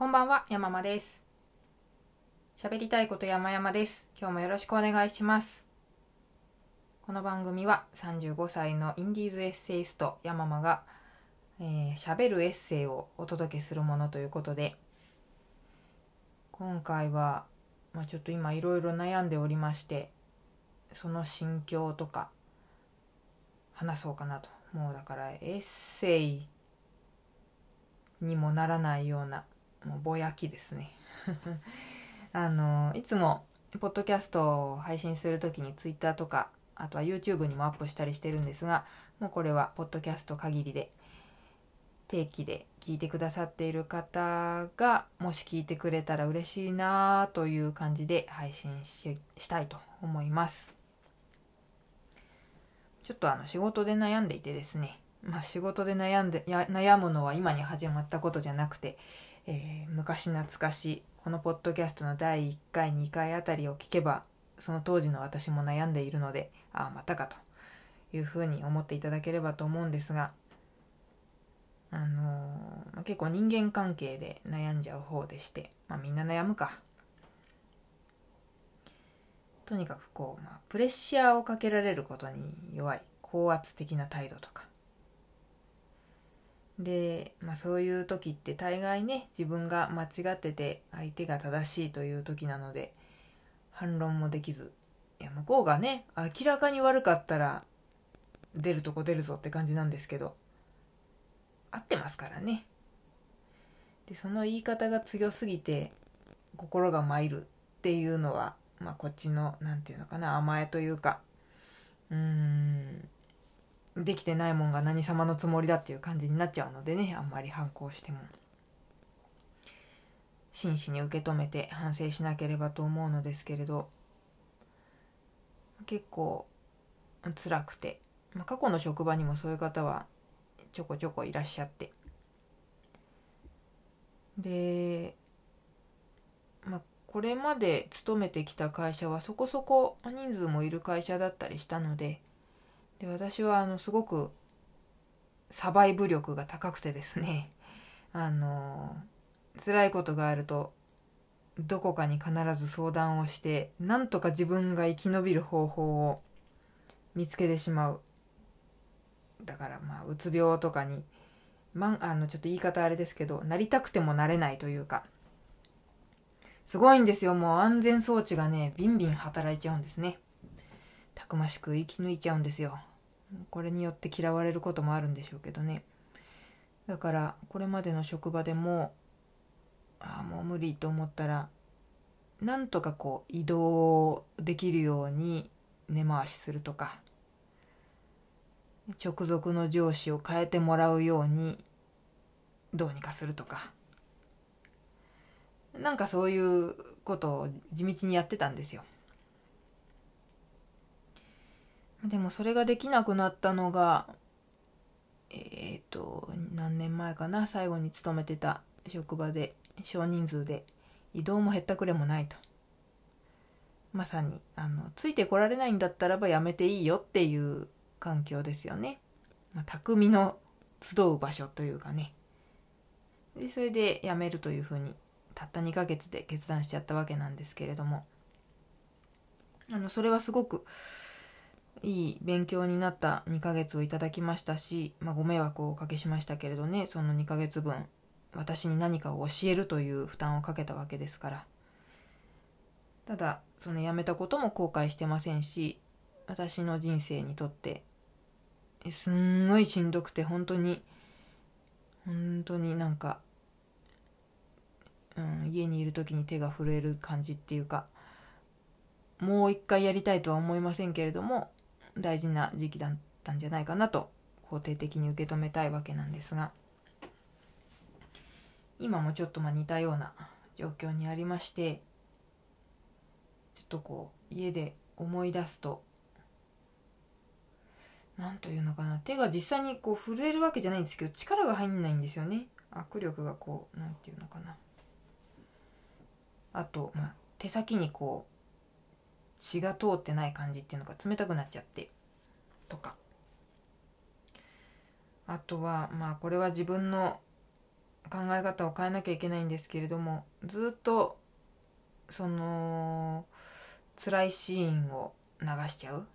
こんばんは、山間です。喋りたいこと山々です。今日もよろしくお願いします。この番組は35歳のインディーズエッセイスト山間が、えー、喋るエッセイをお届けするものということで、今回は、まあ、ちょっと今いろいろ悩んでおりまして、その心境とか話そうかなと。もうだからエッセイにもならないようなもうぼやきですね。あのいつもポッドキャストを配信する時にツイッターとかあとは YouTube にもアップしたりしてるんですがもうこれはポッドキャスト限りで定期で聞いてくださっている方がもし聞いてくれたら嬉しいなという感じで配信ししたいと思います。ちょっとあの仕事で悩んでいてですね。まあ仕事で悩んでや悩むのは今に始まったことじゃなくてえー昔懐かしいこのポッドキャストの第1回2回あたりを聞けばその当時の私も悩んでいるのでああまたかというふうに思っていただければと思うんですが、あのー結構人間関係で悩んじゃう方でして、まあ、みんな悩むか。とにかくこう、まあ、プレッシャーをかけられることに弱い高圧的な態度とかで、まあ、そういう時って大概ね自分が間違ってて相手が正しいという時なので反論もできずいや向こうがね明らかに悪かったら出るとこ出るぞって感じなんですけど合ってますからね。でその言い方が強すぎて心が参るっていうのは、まあ、こっちの何て言うのかな甘えというかうーんできてないもんが何様のつもりだっていう感じになっちゃうのでねあんまり反抗しても。真摯に受け止めて反省しなければと思うのですけれど結構辛くて、まあ、過去の職場にもそういう方はちょこちょこいらっしゃって。でまあこれまで勤めてきた会社はそこそこ人数もいる会社だったりしたのでで私はあのすごくサバイブ力が高くてですね あの辛いことがあるとどこかに必ず相談をしてなんとか自分が生き延びる方法を見つけてしまう。だからまあうつ病とかに、まん、あのちょっと言い方あれですけどなりたくてもなれないというか。すごいんですよ。もう安全装置がねビンビン働いちゃうんですね。たくましく生き抜いちゃうんですよ。これによって嫌われることもあるんでしょうけどね。だからこれまでの職場でもああもう無理と思ったらなんとかこう移動できるように根回しするとか直属の上司を変えてもらうようにどうにかするとか。なんかそういうことを地道にやってたんですよ。でもそれができなくなったのがえっ、ー、と何年前かな最後に勤めてた職場で少人数で移動も減ったくれもないと。まさにあのついてこられないんだったらばやめていいよっていう環境ですよね、まあ、匠の集う場所というかね。でそれで辞めるというふうにたった2ヶ月で決断しちゃったわけなんですけれども。あのそれはすごくいい勉強になった2ヶ月をいただきましたし、まあ、ご迷惑をおかけしましたけれどねその2ヶ月分私に何かを教えるという負担をかけたわけですから。ただその辞めたことも後悔してませんし私の人生にとってすんごいしんどくて本当に本当になんか、うん、家にいる時に手が震える感じっていうかもう一回やりたいとは思いませんけれども大事な時期だったんじゃないかなと肯定的に受け止めたいわけなんですが今もちょっとまあ似たような状況にありましてちょっとこう家で思い出すと何というのかな手が実際にこう震えるわけじゃないんですけど力が入んないんですよね。握力がこう何ていうのかな。あと、まあ、手先にこう血が通ってない感じっていうのが冷たくなっちゃってとか。あとはまあこれは自分の考え方を変えなきゃいけないんですけれどもずっとその辛いシーンを流しちゃう。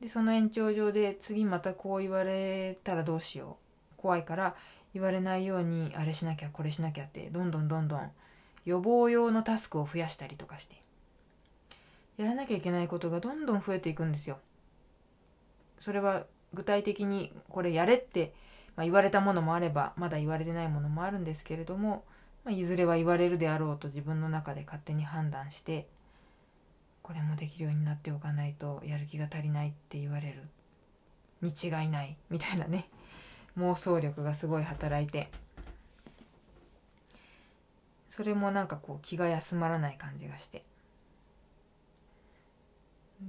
でその延長上で次またこう言われたらどうしよう。怖いから言われないようにあれしなきゃこれしなきゃってどんどんどんどん予防用のタスクを増やしたりとかして。やらなきゃいけないことがどんどん増えていくんですよ。それは具体的にこれやれって、まあ、言われたものもあればまだ言われてないものもあるんですけれども、まあ、いずれは言われるであろうと自分の中で勝手に判断してこれもできるようになっておかないとやる気が足りないって言われる。に違いないみたいなね。妄想力がすごい働いて。それもなんかこう気が休まらない感じがして。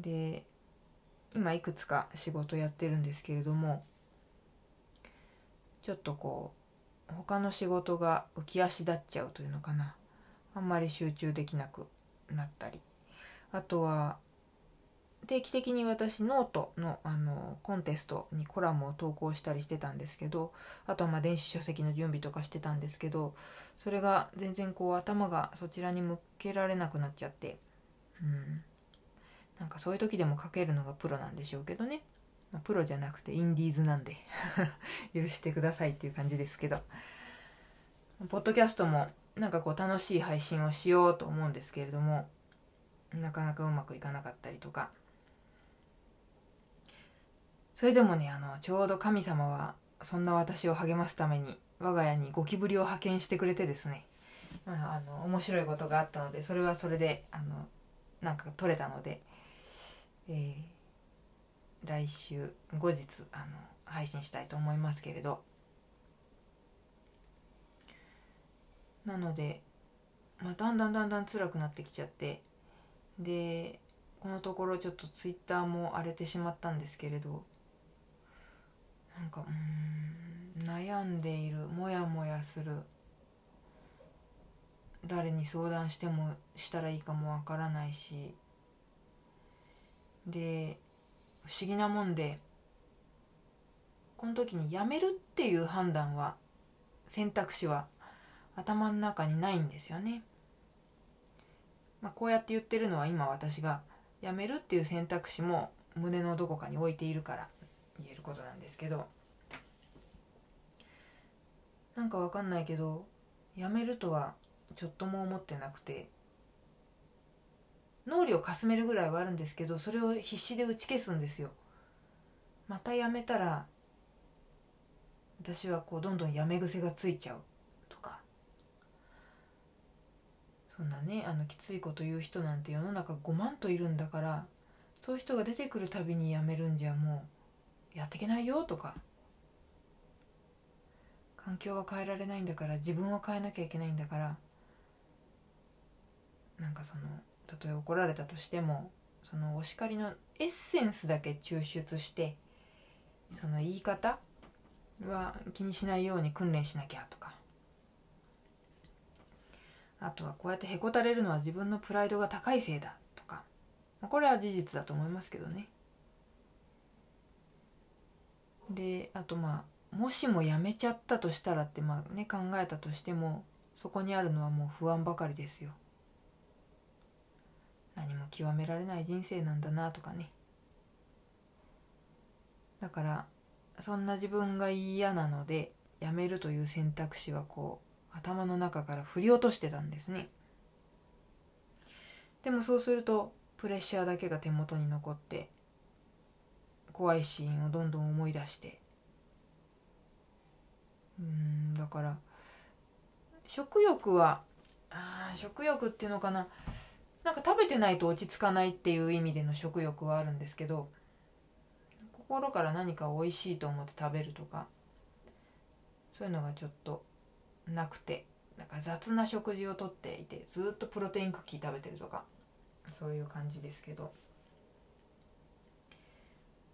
で今いくつか仕事やってるんですけれどもちょっとこう他の仕事が浮き足立っちゃうというのかな。あんまり集中できなくなったり。あとは定期的に私ノートのあのコンテストにコラムを投稿したりしてたんですけどあとはまあ電子書籍の準備とかしてたんですけどそれが全然こう頭がそちらに向けられなくなっちゃって。うん。なんかそういう時でも書けるのがプロなんでしょうけどね、まあ、プロじゃなくてインディーズなんで 許してくださいっていう感じですけど。ポッドキャストもなんかこう楽しい配信をしようと思うんですけれどもなかなかうまくいかなかったりとか。それでもねあのちょうど神様はそんな私を励ますために我が家にゴキブリを派遣してくれてですね、まあ、あの面白いことがあったのでそれはそれであのなんか取れたのでえー、来週後日あの配信したいと思いますけれど。なので、まあ、だんだんだんだん辛くなってきちゃって。でこのところちょっとツイッターも荒れてしまったんですけれど。なんかうん悩んでいるモヤモヤする。誰に相談してもしたらいいかもわからないし。で不思議なもんでこの時にやめるっていう判断は選択肢は頭の中にないんですよね。まあ、こうやって言ってるのは今私がやめるっていう選択肢も胸のどこかに置いているから言えることなんですけどなんかわかんないけどやめるとはちょっとも思ってなくて脳裏をかすめるぐらいはあるんですけどそれを必死で打ち消すんですよ。またやめたら私はこうどんどんやめ癖がついちゃうとか。そんなねあのきついこと言う人なんて世の中5万といるんだからそういう人が出てくるたびにやめるんじゃもうやっていけないよとか。環境は変えられないんだから自分を変えなきゃいけないんだからなんかそのたとえ怒られたとしてもそのお叱りのエッセンスだけ抽出してその言い方は気にしないように訓練しなきゃとかあとはこうやってへこたれるのは自分のプライドが高いせいだとかこれは事実だと思いますけどね。であとまあもしもやめちゃったとしたらってまあね考えたとしてもそこにあるのはもう不安ばかりですよ。何も極められない人生なんだなとかね。だからそんな自分が嫌なのでやめるという選択肢はこう頭の中から振り落としてたんですね。でもそうするとプレッシャーだけが手元に残って怖いシーンをどんどん思い出して。うんだから食欲はあ食欲っていうのかな。なんか食べてないと落ち着かないっていう意味での食欲はあるんですけど心から何か美味しいと思って食べるとかそういうのがちょっとなくてなんか雑な食事をとっていてずっとプロテインクッキー食べてるとかそういう感じですけど。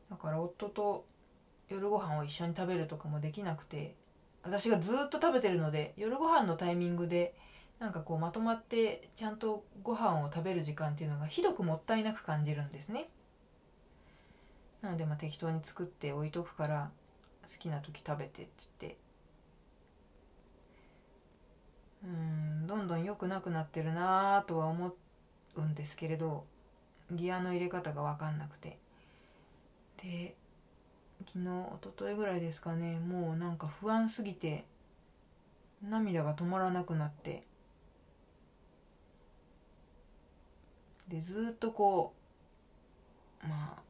だから夫と夜ご飯を一緒に食べるとかもできなくて私がずっと食べてるので夜ご飯のタイミングでなんかこうまとまってちゃんとご飯を食べる時間っていうのがひどくもったいなく感じるんですね。なのでまあ適当に作って置いとくから好きな時食べてっつって。うんどんどん良くなくなってるなぁとは思うんですけれどギアの入れ方が分かんなくて。で昨日一昨日ぐらいですかねもうなんか不安すぎて涙が止まらなくなって。でずっとこうまあ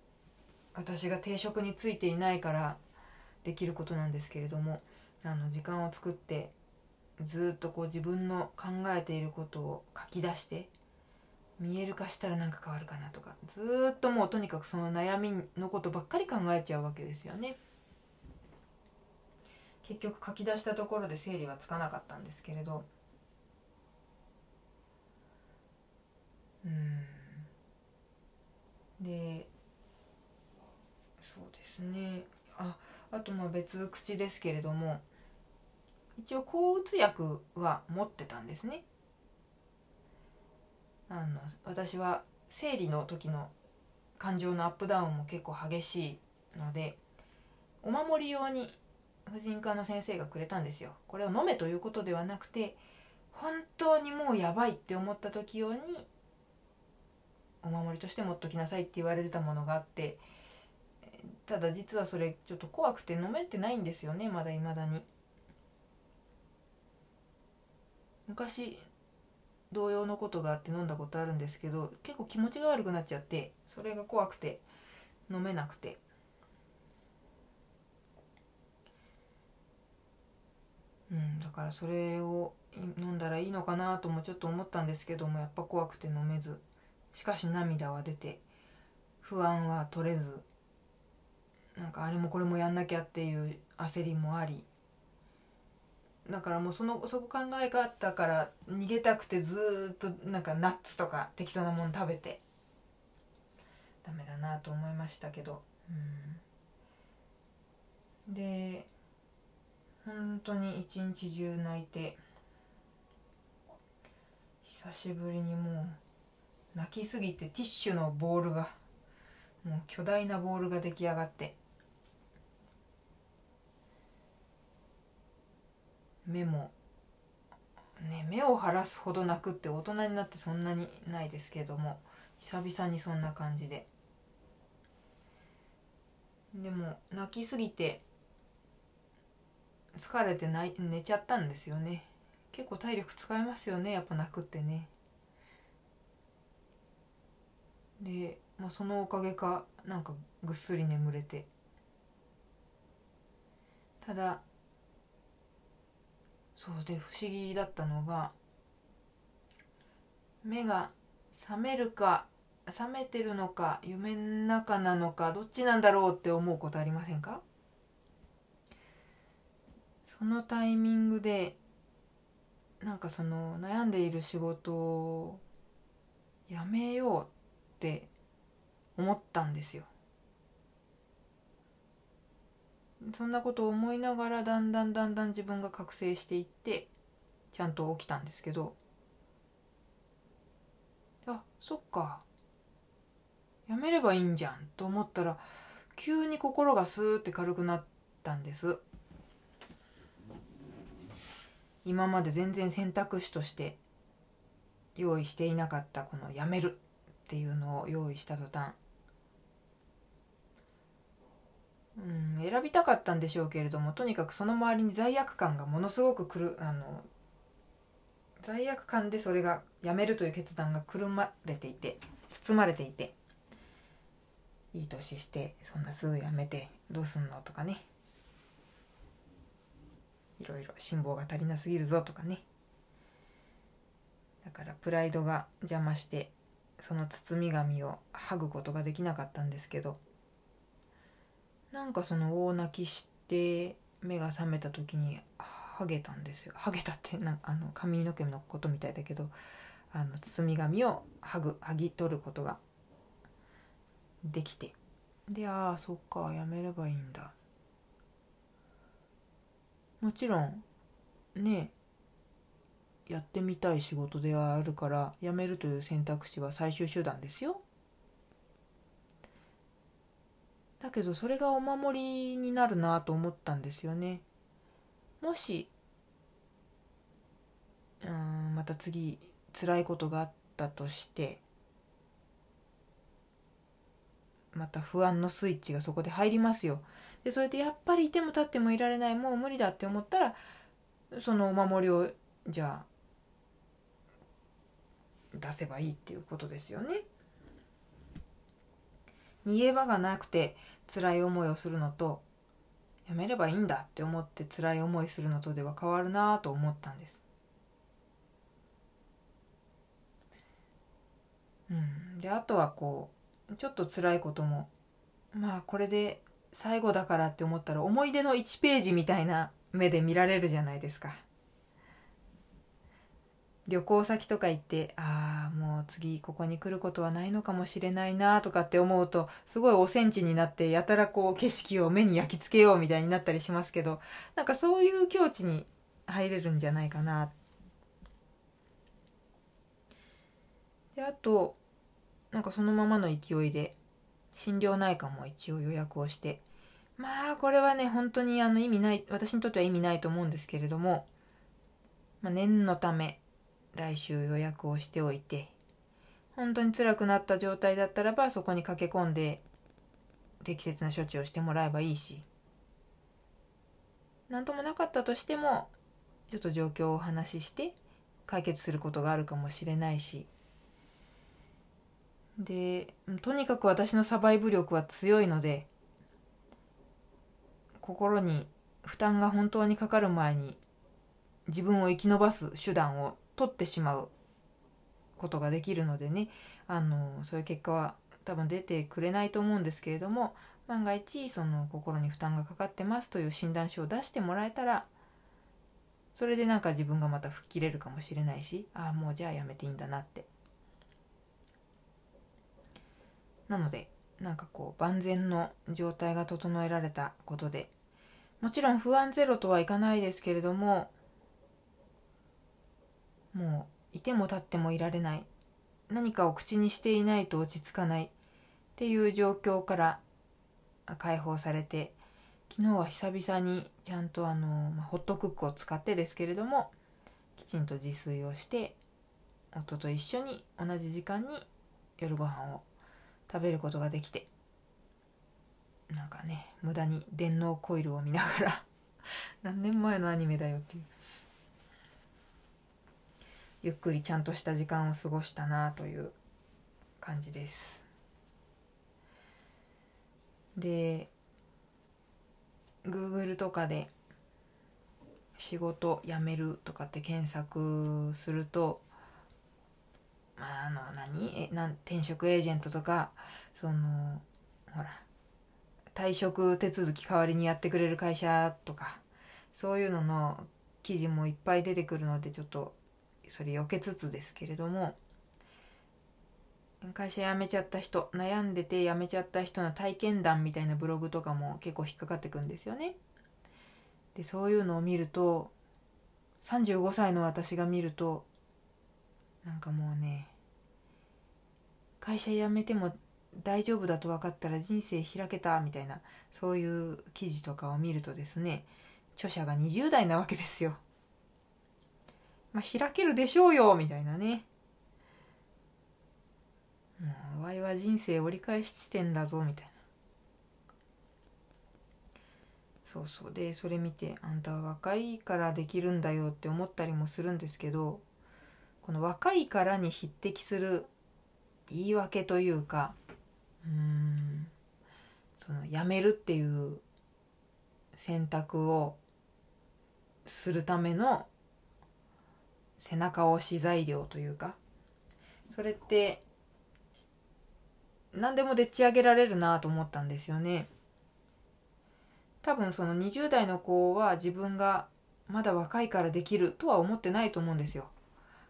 私が定職についていないからできることなんですけれどもあの時間を作ってずっとこう自分の考えていることを書き出して見える化したら何か変わるかなとかずっともうとにかくその悩みのことばっかり考えちゃうわけですよね。結局書き出したところで整理はつかなかったんですけれどうん。でそうですね。ああとまあ別口ですけれども一応抗うつ薬は持ってたんですね。あの私は生理の時の感情のアップダウンも結構激しいのでお守り用に婦人科の先生がくれたんですよ。これを飲めということではなくて本当にもうやばいって思った時用にお守りとして持っときなさいって言われてたものがあってただ実はそれちょっと怖くて飲めてないんですよねまだいまだに。昔同様のことがあって飲んだことあるんですけど結構気持ちが悪くなっちゃってそれが怖くて飲めなくて。うんだからそれを飲んだらいいのかなともちょっと思ったんですけどもやっぱ怖くて飲めず。しかし涙は出て不安は取れずなんかあれもこれもやんなきゃっていう焦りもありだからもうそのそこ考え方から逃げたくてずっとなんかナッツとか適当なもの食べてダメだなと思いましたけど、うん、で本当に一日中泣いて久しぶりにもう泣きすぎてティッシュのボールがもう巨大なボールが出来上がって。目もね目を晴らすほど泣くって大人になってそんなにないですけども久々にそんな感じで。でも泣きすぎて疲れてない寝ちゃったんですよね。結構体力使いますよねやっぱ泣くってね。で、まあ、そのおかげかなんかぐっすり眠れて。ただそうで不思議だったのが目が覚めるか覚めてるのか夢の中なのかどっちなんだろうって思うことありませんか？そのタイミングでなんかその悩んでいる仕事をやめようって思ったんですよ。そんなことを思いながらだんだんだんだん自分が覚醒していってちゃんと起きたんですけどあそっか。やめればいいんじゃんと思ったら急に心がスーって軽くなったんです。今まで全然選択肢として用意していなかったこの「やめる」っていうのを用意した途端。うん、選びたかったんでしょうけれどもとにかくその周りに罪悪感がものすごくくるあの罪悪感でそれがやめるという決断がくるまれていて包まれていていい年してそんなすぐやめてどうすんのとかね。いろいろ辛抱が足りなすぎるぞとかね。だからプライドが邪魔してその包み紙を剥ぐことができなかったんですけどなんかその大泣きして目が覚めた時にハゲたんですよ。ハゲたってなあの髪の毛のことみたいだけどあの包み紙を剥ぐ剥ぎ取ることができて。でああそっかやめればいいんだ。もちろんねやってみたい仕事ではあるから辞めるという選択肢は最終手段ですよだけどそれがお守りになるなと思ったんですよねもしうん、また次辛いことがあったとしてまた不安のスイッチがそこで入りますよ。でそれでやっぱりいても立ってもいられないもう無理だって思ったらそのお守りをじゃあ出せばいいっていうことですよね。逃げ場がなくて辛い思いをするのとやめればいいんだって思って辛い思いするのとでは変わるなと思ったんです。うん、であとはこうちょっと辛いこともまあこれで最後だからって思ったら思い出の1ページみたいな目で見られるじゃないですか。旅行先とか行ってああもう次ここに来ることはないのかもしれないなとかって思うとすごいおセンチになってやたらこう景色を目に焼き付けようみたいになったりしますけどなんかそういう境地に入れるんじゃないかな。であとなんかそのままの勢いで心療内科も一応予約をしてまあこれはね本当にあの意味ない私にとっては意味ないと思うんですけれども、まあ、念のため来週予約をしておいて本当に辛くなった状態だったらばそこに駆け込んで適切な処置をしてもらえばいいし何ともなかったとしてもちょっと状況をお話しして解決することがあるかもしれないしでとにかく私のサバイブ力は強いので心に負担が本当にかかる前に自分を生き延ばす手段を取ってしまうことができるのでね。あのそういう結果は多分出てくれないと思うんですけれども万が一その心に負担がかかってますという診断書を出してもらえたらそれでなんか自分がまた吹っ切れるかもしれないしああもうじゃあやめていいんだなって。なのでなんかこう万全の状態が整えられたことでもちろん不安ゼロとはいかないですけれどももういても立ってもいられない。何かを口にしていないと落ち着かない。っていう状況から解放されて昨日は久々にちゃんとあの、まあ、ホットクックを使ってですけれどもきちんと自炊をして夫と一緒に同じ時間に夜ご飯を食べることができてなんかね無駄に電脳コイルを見ながら 何年前のアニメだよっていう。ゆっくりちゃんとした時間を過ごしたなという感じです。で Google とかで仕事辞めるとかって検索するとまああの何？えなん転職エージェントとかそのほら退職手続き代わりにやってくれる会社とかそういうのの記事もいっぱい出てくるのでちょっとそれ避けつつですけれども会社辞めちゃった人悩んでて辞めちゃった人の体験談みたいなブログとかも結構引っかかってくんですよね。でそういうのを見ると35歳の私が見るとなんかもうね会社辞めても大丈夫だと分かったら人生開けたみたいなそういう記事とかを見るとですね著者が20代なわけですよ。まあ、開けるでしょうよみたいなね。もう、わいは人生折り返し地点だぞみたいな。そうそう。で、それ見て、あんたは若いからできるんだよって思ったりもするんですけど、この若いからに匹敵する言い訳というか、うん、その、やめるっていう選択をするための背中押し材料というかそれって何でもでっち上げられるなと思ったんですよね。多分その20代の子は自分がまだ若いからできるとは思ってないと思うんですよ。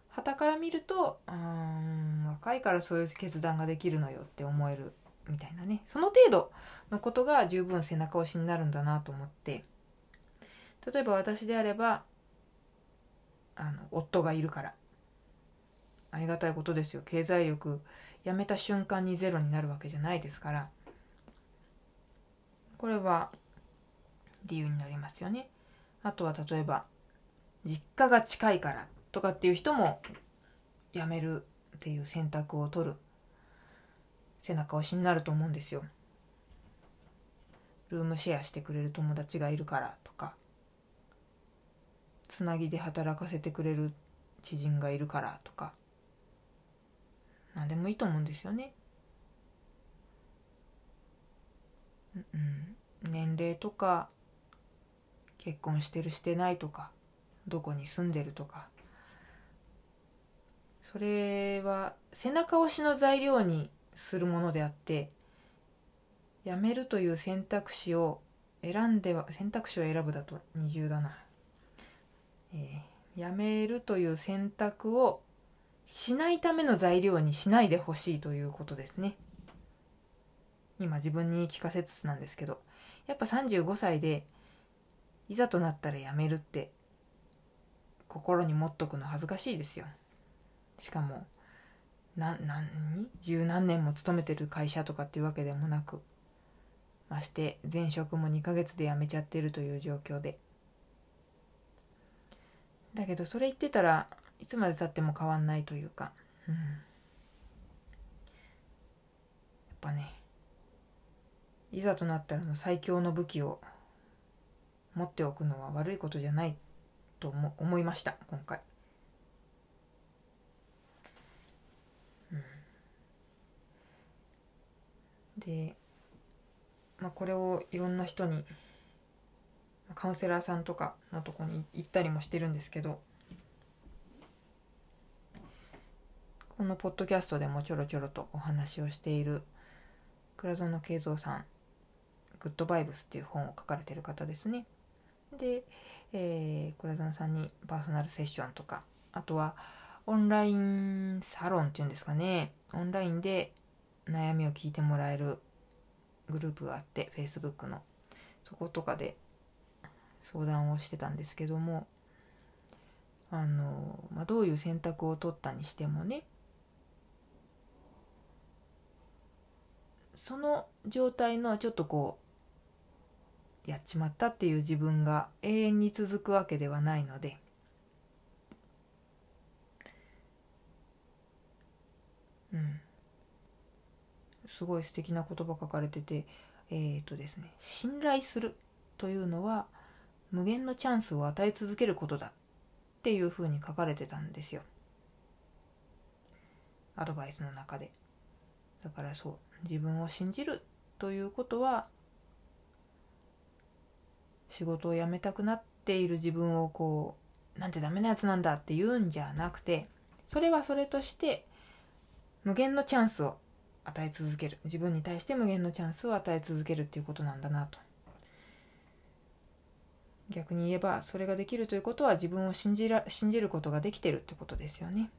旗から見るとうん若いからそういう決断ができるのよって思えるみたいなね。その程度のことが十分背中押しになるんだなと思って。例えば私であればあの夫がいるから。ありがたいことですよ。経済力やめた瞬間にゼロになるわけじゃないですから。これは理由になりますよね。あとは例えば実家が近いからとかっていう人も辞めるっていう選択を取る。背中押しになると思うんですよ。ルームシェアしてくれる友達がいるからとか。つなぎで働かせてくれる知人がいるからとか何でもいいと思うんですよね。うん、年齢とか結婚してるしてないとかどこに住んでるとかそれは背中押しの材料にするものであってやめるという選択肢を選んでは選択肢を選ぶだと二重だな、えー、めるという選択をしないための材料にしないでほしいということですね。今自分に聞かせつつなんですけど。やっぱ35歳でいざとなったらやめるって心に持っとくの恥ずかしいですよ。しかもな何十何年も勤めてる会社とかっていうわけでもなくまして前職も2ヶ月で辞めちゃってるという状況で。だけどそれ言ってたらいつまでたっても変わんないというか、うん、やっぱねいざとなったらの最強の武器を持っておくのは悪いことじゃないと思いました今回。で、まあ、これをいろんな人にカウンセラーさんとかのとこに行ったりもしてるんですけどこのポッドキャストでもちょろちょろとお話をしている倉園慶三さん「グッドバイブス」っていう本を書かれてる方ですね。で、えー、倉園さんにパーソナルセッションとかあとはオンラインサロンっていうんですかねオンラインで悩みを聞いてもらえるグループがあって Facebook のそことかで相談をしてたんですけどもあの、まあ、どういう選択を取ったにしてもねその状態のちょっとこうやっちまったっていう自分が永遠に続くわけではないので。うんすごい素敵な言葉書かれててえっ、ー、とですね信頼するというのは無限のチャンスを与え続けることだっていうふうに書かれてたんですよ。アドバイスの中で。だからそう自分を信じるということは仕事を辞めたくなっている自分をこうなんてダメなやつなんだって言うんじゃなくてそれはそれとして無限のチャンスを与え続ける。自分に対して無限のチャンスを与え続けるっていうことなんだなと。逆に言えばそれができるということは自分を信じら信じることができてるってことですよね。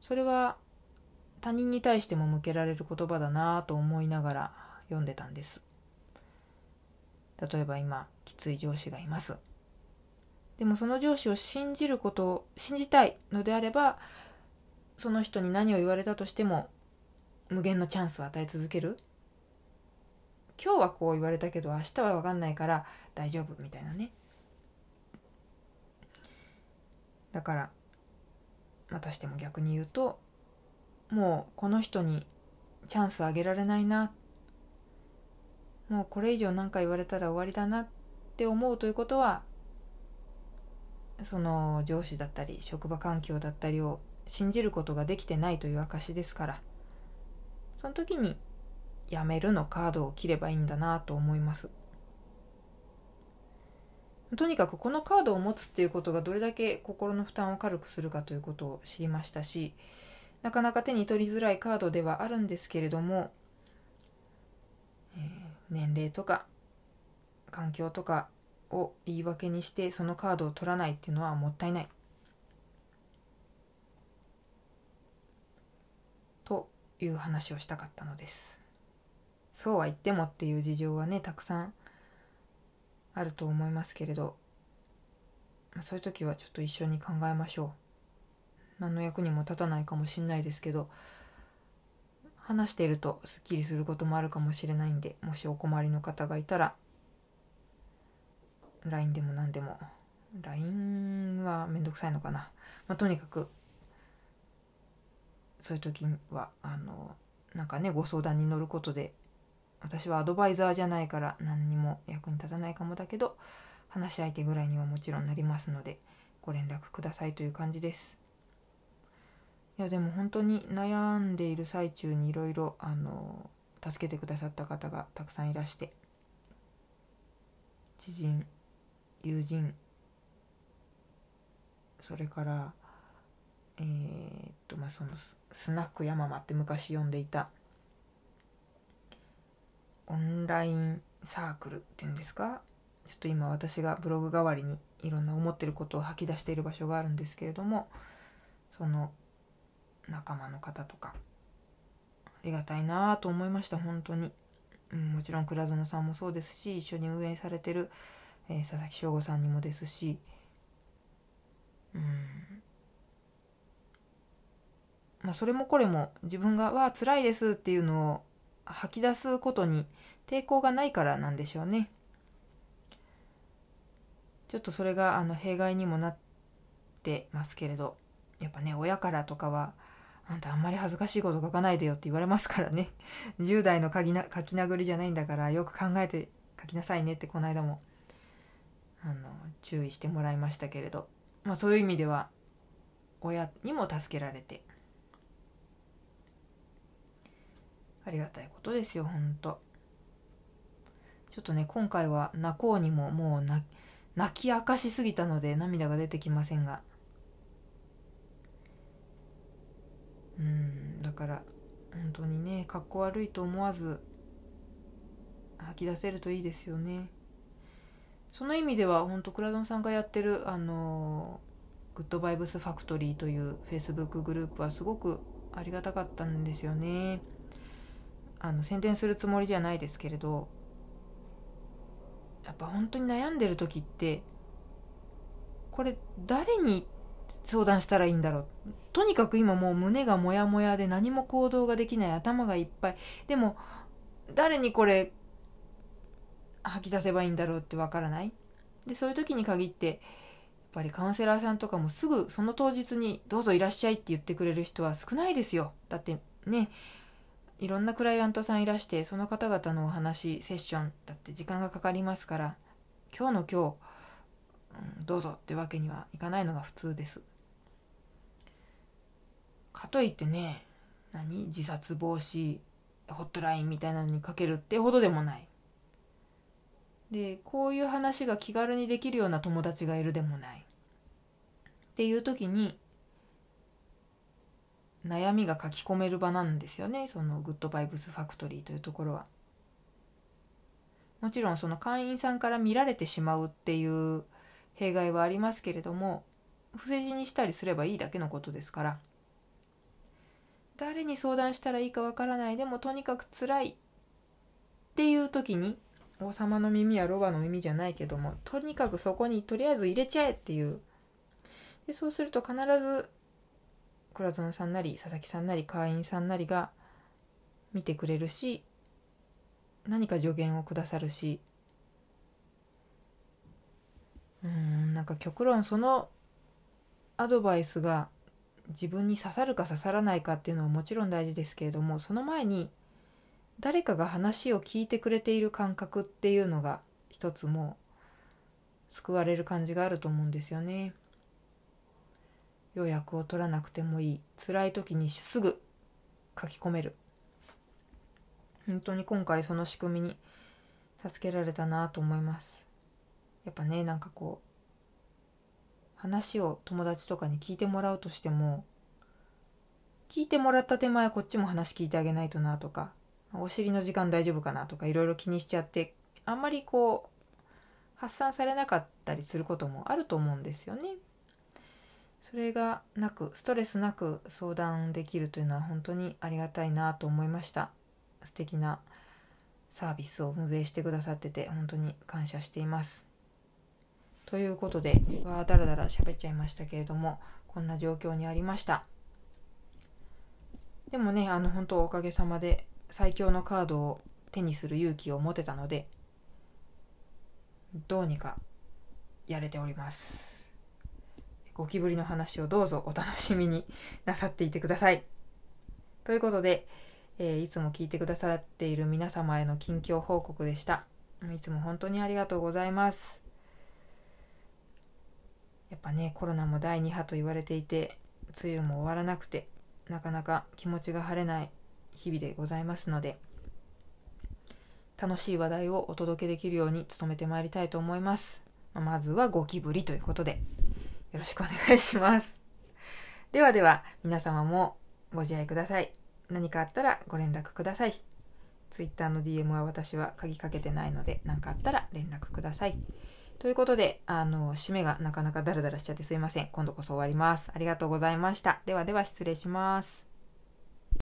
それは他人に対しても向けられる言葉だなぁと思いながら読んでたんです。例えば今きつい上司がいます。でもその上司を信じることを信じたいのであればその人に何を言われたとしても無限のチャンスを与え続ける。今日はこう言われたけど明日は分かんないから大丈夫みたいなね。だからまたしても逆に言うともうこの人にチャンスあげられないな。もうこれ以上何か言われたら終わりだな。って思うということはその上司だったり職場環境だったりを信じることができてないという証ですから。その時にやめるのカードを切ればいいんだなと思います。とにかくこのカードを持つっていうことがどれだけ心の負担を軽くするかということを知りましたしなかなか手に取りづらいカードではあるんですけれども、えー、年齢とか環境とかを言い訳にしてそのカードを取らないっていうのはもったいない。という話をしたかったのです。そうは言ってもっていう事情はねたくさんあると思いますけれどそういう時はちょっと一緒に考えましょう。何の役にも立たないかもしんないですけど話しているとすっきりすることもあるかもしれないんでもしお困りの方がいたら LINE でも何でも。LINE はめんどくさいのかな、まあ、とにかくそういう時はあのなんかねご相談に乗ることで私はアドバイザーじゃないから何にも役に立たないかもだけど話し相手ぐらいにはもちろんなりますのでご連絡くださいという感じです。いやでも本当に悩んでいる最中にいろいろあの助けてくださった方がたくさんいらして知人友人それからえー、っとまあそのスナックヤママって昔読んでいたオンラインサークルっていうんですか？ちょっと今私がブログ代わりにいろんな思ってることを吐き出している場所があるんですけれどもその仲間の方とかありがたいなと思いました本当に、うん、もちろん倉園さんもそうですし一緒に運営されてる、えー、佐々木翔吾さんにもですし。うん。まあそれもこれも自分が「わあ辛いです」っていうのを吐き出すことに抵抗がないからなんでしょうね。ちょっとそれがあの弊害にもなってますけれどやっぱね親からとかはあんたあんまり恥ずかしいこと書かないでよって言われますからね 10代の書きな書き殴りじゃないんだからよく考えて書きなさいねってこの間もあの注意してもらいましたけれど、まあ、そういう意味では親にも助けられてありがたいことですよほんとちょっとね今回は泣こうにももう泣き明かしすぎたので涙が出てきませんが。うんだから本当にねかっこ悪いと思わず吐き出せるといいですよね。その意味では本当倉園さんがやってるあのグッドバイブスファクトリーというフェイスブックグループはすごくありがたかったんですよね。あの宣伝するつもりじゃないですけれどやっぱ本当に悩んでる時ってこれ誰に相談したらいいんだろう？とにかく今もう胸がモヤモヤで何も行動ができない頭がいっぱい。でも誰にこれ吐き出せばいいんだろうってわからない？でそういう時に限ってやっぱりカウンセラーさんとかもすぐその当日に「どうぞいらっしゃい」って言ってくれる人は少ないですよ。だってねいろんなクライアントさんいらしてその方々のお話セッションだって時間がかかりますから今日の今日うん、どうぞってわけにはいかないのが普通です。かといってね何？自殺防止ホットラインみたいなのにかけるってほどでもない。でこういう話が気軽にできるような友達がいるでもない。っていう時に悩みが書き込める場なんですよね。そのグッドバイブスファクトリーというところは。もちろんその会員さんから見られてしまうっていう弊害はありますけれども伏せ字にしたりすればいいだけのことですから。誰に相談したらいいかわからないでもとにかく辛いっていう時に王様の耳はロバの耳じゃないけどもとにかくそこにとりあえず入れちゃえっていう。でそうすると必ず倉園さんなり佐々木さんなり会員さんなりが見てくれるし何か助言をくださるしうんなんか極論そのアドバイスが自分に刺さるか刺さらないかっていうのはもちろん大事ですけれどもその前に誰かが話を聞いてくれている感覚っていうのが一つもう救われる感じがあると思うんですよね。予約を取らなくてもいい。辛い時にすぐ書き込める。本当に今回その仕組みに助けられたなと思います。やっぱねなんかこう話を友達とかに聞いてもらうとしても聞いてもらった手前こっちも話聞いてあげないとなとかお尻の時間大丈夫かなとかいろいろ気にしちゃってあんまりこう発散されなかったりすることもあると思うんですよね。それがなくストレスなく相談できるというのは本当にありがたいなと思いました。素敵なサービスを運営してくださってて本当に感謝しています。ということで、わーだらだら喋っちゃいましたけれども、こんな状況にありました。でもね、あの、本当おかげさまで最強のカードを手にする勇気を持てたので、どうにかやれております。ゴキブリの話をどうぞお楽しみになさっていてください。ということで、えー、いつも聞いてくださっている皆様への近況報告でした。いつも本当にありがとうございます。やっぱねコロナも第2波と言われていて梅雨も終わらなくてなかなか気持ちが晴れない日々でございますので楽しい話題をお届けできるように努めてまいりたいと思います。まずはゴキブリということで。よろしくお願いしますではでは皆様もご自愛ください何かあったらご連絡ください Twitter の DM は私は鍵かけてないので何かあったら連絡くださいということで、あの、締めがなかなかダラダラしちゃってすいません。今度こそ終わります。ありがとうございました。ではでは失礼します。